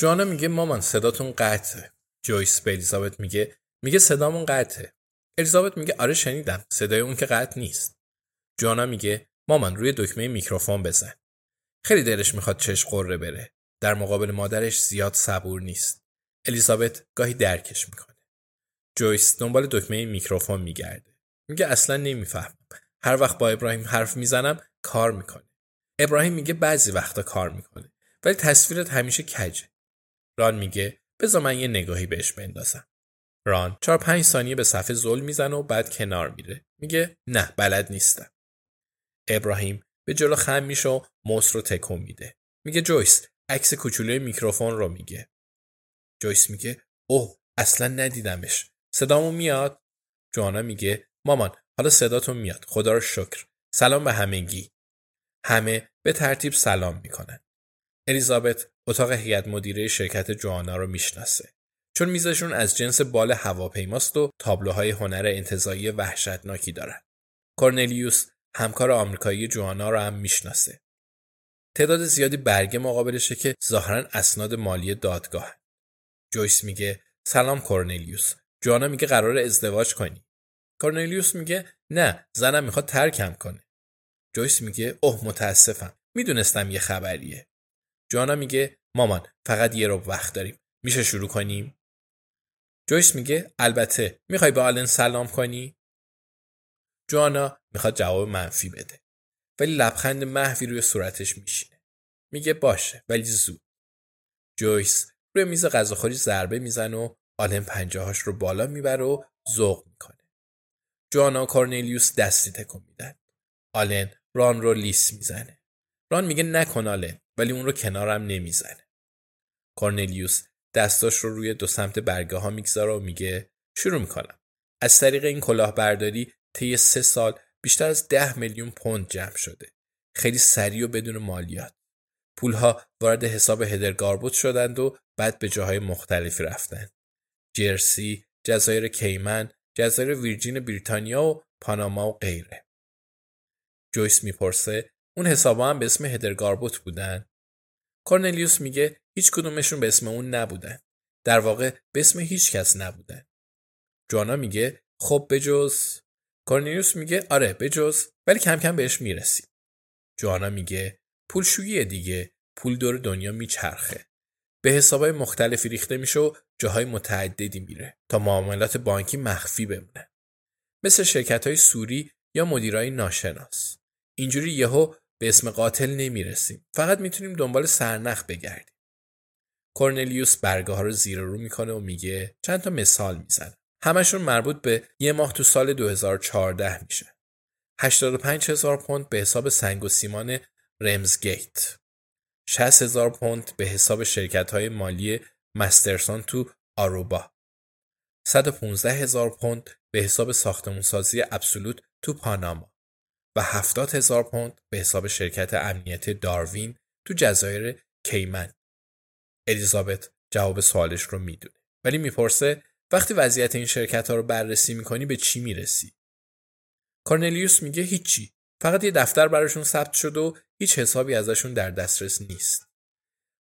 جانا میگه مامان صداتون قطعه. جویس به الیزابت میگه میگه صدامون قطعه. الیزابت میگه آره شنیدم. صدای اون که قطع نیست. جانا میگه مامان روی دکمه میکروفون بزن. خیلی دلش می‌خواد چش قره بره. در مقابل مادرش زیاد صبور نیست. الیزابت گاهی درکش می‌کنه. جویس دنبال دکمه میکروفون میگرده. میگه اصلا نمی‌فهمم. هر وقت با ابراهیم حرف می‌زنم کار می‌کنه. ابراهیم میگه بعضی وقتا کار می‌کنه. ولی تصویرت همیشه کجه. ران میگه بذار من یه نگاهی بهش بندازم. ران چهار پنج ثانیه به صفحه زل می‌زنه و بعد کنار میره. میگه نه بلد نیستم. ابراهیم به جلو خم میشه و موس رو تکون میده. میگه جویس عکس کوچولوی میکروفون رو میگه. جویس میگه اوه اصلا ندیدمش. صدامو میاد؟ جوانا میگه مامان حالا صداتون میاد. خدا رو شکر. سلام به همگی. همه به ترتیب سلام می‌کنن. الیزابت اتاق هیئت مدیره شرکت جوانا رو می‌شناسه. چون میزشون از جنس بال هواپیماست و تابلوهای هنر انتظایی وحشتناکی دارن. کورنلیوس همکار آمریکایی جوانا رو هم می‌شناسه. تعداد زیادی برگه مقابلشه که ظاهرا اسناد مالی دادگاه. جویس میگه سلام کورنلیوس. جوانا میگه قرار ازدواج کنی. کورنلیوس میگه نه زنم می‌خواد ترکم کنه. جویس میگه اوه متاسفم. می‌دونستم یه خبریه. جوانا میگه مامان فقط یه رو وقت داریم. میشه شروع کنیم؟ جویس میگه البته می‌خوای به آلن سلام کنی؟ جوانا می‌خواد جواب منفی بده. ولی لبخند محوی روی صورتش میشینه. میگه باشه ولی زود. جویس روی میز غذاخوری ضربه می‌زنه و آلن پنجهاش رو بالا می‌بره و ذوق می‌کنه. جوانا و کورنلیوس دستی تکون میدن. آلن ران رو لیس می‌زنه. ران میگه نکن آلن ولی اون رو کنارم نمی‌زنه. کورنلیوس دستاش رو روی دو سمت برگه ها می‌گذاره و میگه شروع می‌کنم. از طریق این کلاهبرداری طی سه سال بیشتر از ده میلیون پوند جمع شده. خیلی سریع و بدون مالیات. پولها وارد حساب هدرگاربوت شدند و بعد به جاهای مختلفی رفتند. جرسی، جزایر کیمن، جزایر ویرجین بریتانیا و پاناما و غیره. جویس می‌پرسه اون حسابا هم به اسم هدرگاربوت بودن؟ کورنلیوس میگه هیچ کدومشون به اسم اون نبودن. در واقع به اسم هیچ کس نبودن. جوانا میگه خب بجز کورنلیوس میگه آره بجز ولی کم کم بهش می‌رسیم. جوانا میگه پولشویی دیگه پول دور دنیا میچرخه. به حسابای مختلفی ریخته میشه و جاهای متعددی میره تا معاملات بانکی مخفی بمونه. مثل شرکت های سوری یا مدیرای ناشناس. اینجوری یهو به اسم قاتل نمی‌رسیم. فقط می‌تونیم دنبال سرنخ بگردیم. کورنلیوس برگه ها رو زیر رو می‌کنه و میگه چند تا مثال می‌زنه. همشون مربوط به یه ماه تو سال 2014 میشه. 85 هزار پوند به حساب سنگ و سیمان رمزگیت. 60 هزار پوند به حساب شرکت های مالی مسترسون تو آروبا. 115 هزار پوند به حساب ساختمونسازی ابسولوت تو پاناما. و 70 هزار پوند به حساب شرکت امنیتی داروین تو جزایر کیمن. الیزابت جواب سوالش رو می‌دونه ولی می‌پرسه وقتی وضعیت این شرکت ها رو بررسی می‌کنی به چی می‌رسی؟ کارنلیوس میگه هیچی فقط یه دفتر براشون ثبت شد و هیچ حسابی ازشون در دسترس نیست.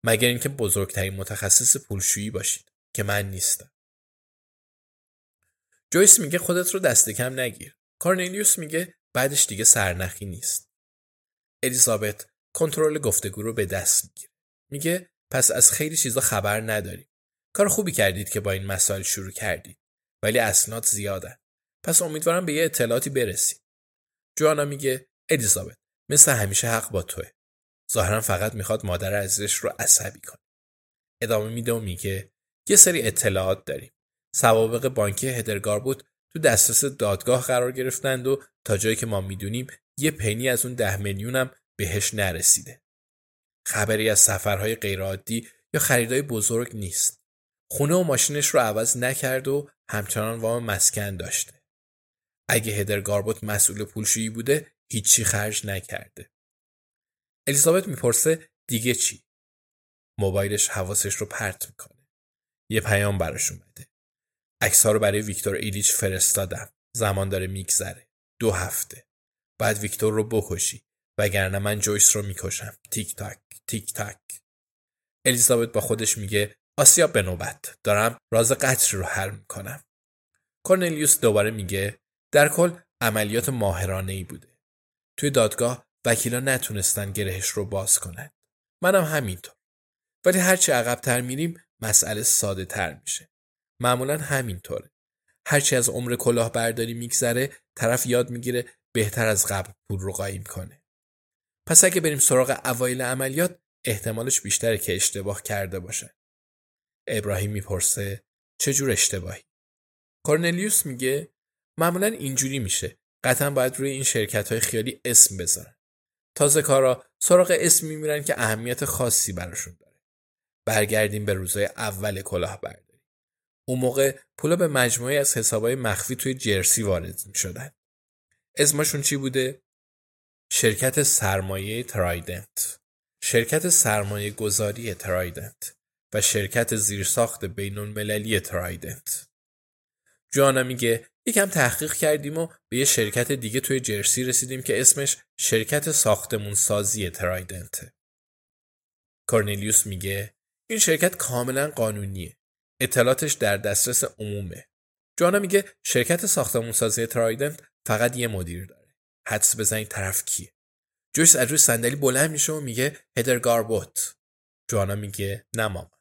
مگر اینکه بزرگترین متخصص پولشویی باشید که من نیستم. جویس میگه خودت رو دست کم نگیر. کارنلیوس میگه بعدش دیگه سرنخی نیست. الیزابت کنترل گفتگو رو به دست می‌گیره. میگه پس از خیلی چیزا خبر نداریم. کار خوبی کردید که با این مسائل شروع کردید ولی اسناد زیادن. پس امیدوارم به یه اطلاعاتی برسیم جوانا میگه الیزابت مثل همیشه حق با توه. ظاهرا فقط می‌خواد مادر عزیزش رو عصبی کنه. ادامه میده و میگه یه سری اطلاعات داریم. سوابق بانکی هدرگار بود تو دسترس دادگاه قرار گرفتند و تا جایی که ما می‌دونیم یه پنی از اون ده میلیونم بهش نرسیده. خبری از سفرهای غیرعادی یا خریدای بزرگ نیست. خونه و ماشینش رو عوض نکرد و همچنان وام مسکن داشته. اگه هدر گاربوت مسئول پولشویی بوده هیچی خرج نکرده. الیزابت می‌پرسه دیگه چی؟ موبایلش حواسش رو پرت می‌کنه. یه پیام براش اومده. عکس رو برای ویکتور ایلیچ فرستادم. زمان داره میگذره. دو هفته. بعد ویکتور رو بکشی. وگرنه من جویس رو می‌کشم. تیک تاک تیک تاک. الیزابت با خودش میگه آسیا به نوبت. دارم راز قتل رو حل می‌کنم. کورنلیوس دوباره میگه در کل عملیات ماهرانه ای بوده. توی دادگاه وکیلا نتونستن گرهش رو باز کنن. منم همینطور. ولی هرچی عقبتر میریم مسئله ساده تر میشه. معمولا همینطوره. هرچی از عمر کلاهبرداری میگذره طرف یاد می‌گیره بهتر از قبل پول رو قایم کنه. پس اگه بریم سراغ اوایل عملیات احتمالش بیشتره که اشتباه کرده باشه. ابراهیم می‌پرسه چجور اشتباهی؟ کورنلیوس میگه معمولا اینجوری میشه. قطعا باید روی این شرکت های خیالی اسم بذارن. تازه کارا سراغ اسم میمیرن که اهمیت خاصی براشون داره. برگردیم به روزای اول کلاهبرداری. اون موقع پولا به مجموعه از حسابای مخفی توی جرسی وارد می‌شدن اسمشون چی بوده شرکت سرمایه ترایدنت شرکت سرمایه گذاری ترایدنت و شرکت زیرساخت بین المللی ترایدنت جوانا میگه یکم تحقیق کردیم و به یه شرکت دیگه توی جرسی رسیدیم که اسمش شرکت ساختمون سازی ترایدنته. کورنلیوس میگه این شرکت کاملا قانونیه. اطلاعاتش در دسترس عمومه. جوانا میگه شرکت ساختمون سازی ترایدنت فقط یه مدیر داره. حدس بزنید طرف کیه. جویس از روی صندلی بلند میشه و میگه هدر گاربوت. جوانا میگه نه ماما.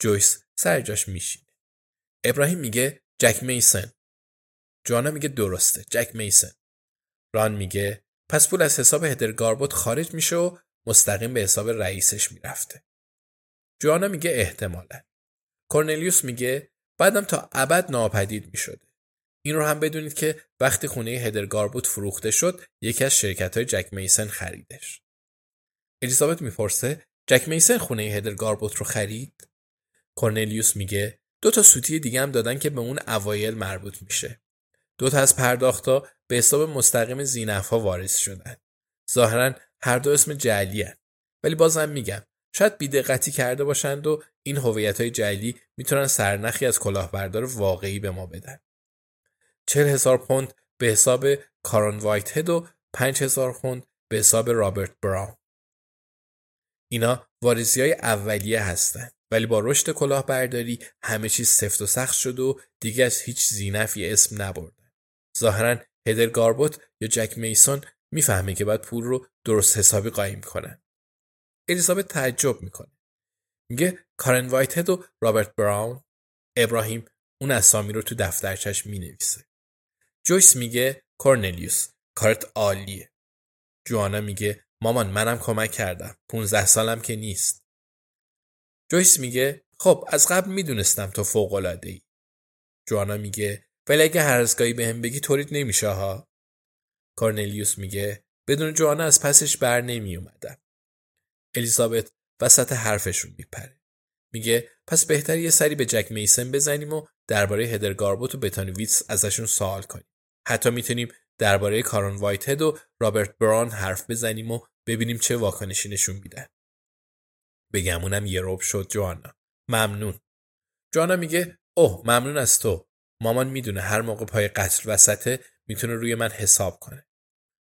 جویس سر جاش میشینه. ابراهیم میگه جک میسن جوانا میگه درسته جک میسن ران میگه پس پول از حساب هدر گاربوت خارج میشه و مستقیم به حساب رئیسش می‌رفته جوانا میگه احتمالا کورنلیوس میگه بعدم تا ابد ناپدید می‌شده. این رو هم بدونید که وقتی خونه هدر گاربوت فروخته شد یکی از شرکت های جک میسن خریدش. الیزابت می‌پرسه جک میسن خونه هدر گاربوت رو خرید؟ کورنلیوس میگه دو تا سوتی دیگه هم دادن که به اون اوایل مربوط میشه. دو تا از پرداختا به حساب مستقیم زینفها وارد شدن. ظاهرا هر دو اسم جعلی هن. ولی بازم میگم شاید بیدقتی کرده باشند و این هویت های جعلی می‌تونن سرنخی از کلاهبردار واقعی به ما بدن. چهل هزار پوند به حساب کارون وایت هد و پنج هزار پوند به حساب رابرت براون. اینا واریزی های اولیه هستند ولی با رشد کلاهبرداری همه چیز سفت و سخت شد و دیگه از هیچ زینفی اسم نبردن. ظاهرا هدر گاربوت یا جک میسون می‌فهمه که باید پول رو درست حسابی قایم کنن. الیزابت تعجب می‌کنه. میگه کارن وایت هد و رابرت براون ابراهیم اون اسامی رو تو دفترچش می‌نویسه. جویس میگه کورنلیوس کارت عالیه. جوانا میگه مامان منم کمک کردم 15 سالم که نیست. جویس میگه خب از قبل می‌دونستم تو فوق العاده ای جوانا میگه ولی اگه هر از گاهی بهم بگی طوریت نمیشه ها؟ کارنلیوس میگه بدون جوانا از پسش بر نمی اومدم الیزابت وسط حرفشون میپره. میگه پس بهتر یه سری به جک میسن بزنیم و درباره هدر گاربوت و بتانویتس ازشون سوال کنیم. حتی می‌تونیم درباره کارون وایت هد و رابرت بران حرف بزنیم و ببینیم چه واکنشی نشون میدن. بگمونم یه روب شد جوانا. ممنون. جوانا میگه اوه ممنون از تو. مامان می‌دونه هر موقع پای قتل وسطه می‌تونه روی من حساب کنه.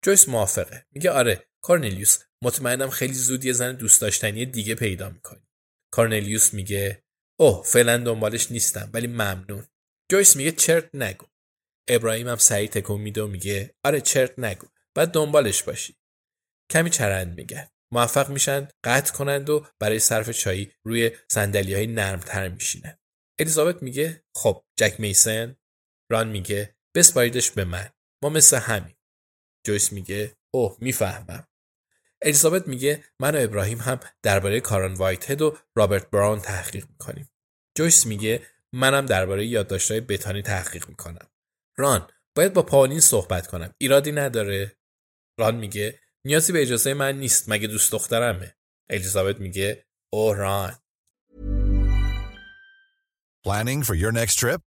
جویس موافقه. میگه آره کارنلیوس مطمئنم خیلی زود یه زن دوست داشتنی دیگه پیدا می‌کنی. کارنلیوس میگه اوه فعلا دنبالش نیستم ولی ممنون. جویس میگه چرت نگو. ابراهیم هم سریع تکون میده و میگه آره چرت نگو بعد دنبالش باشی. کمی چرند میگه. موفق میشن قطع کنند و برای صرف چایی روی سندلی های نرمتر میشینن. الیزابت میگه خب جک میسن؟ ران میگه بسپاریدش به من ما مثل همین. جویس میگه اوه می‌فهمم. الیزابت میگه من و ابراهیم هم درباره کاران وایت هد و رابرت براون تحقیق می‌کنیم. جویس میگه منم درباره یادداشت‌های بتانی تحقیق می‌کنم. ران باید با پاولین صحبت کنم. ایرادی نداره. ران میگه نیازی به اجازه من نیست. مگه دوست دخترمه. الیزابت میگه او ران. Planning for your next trip?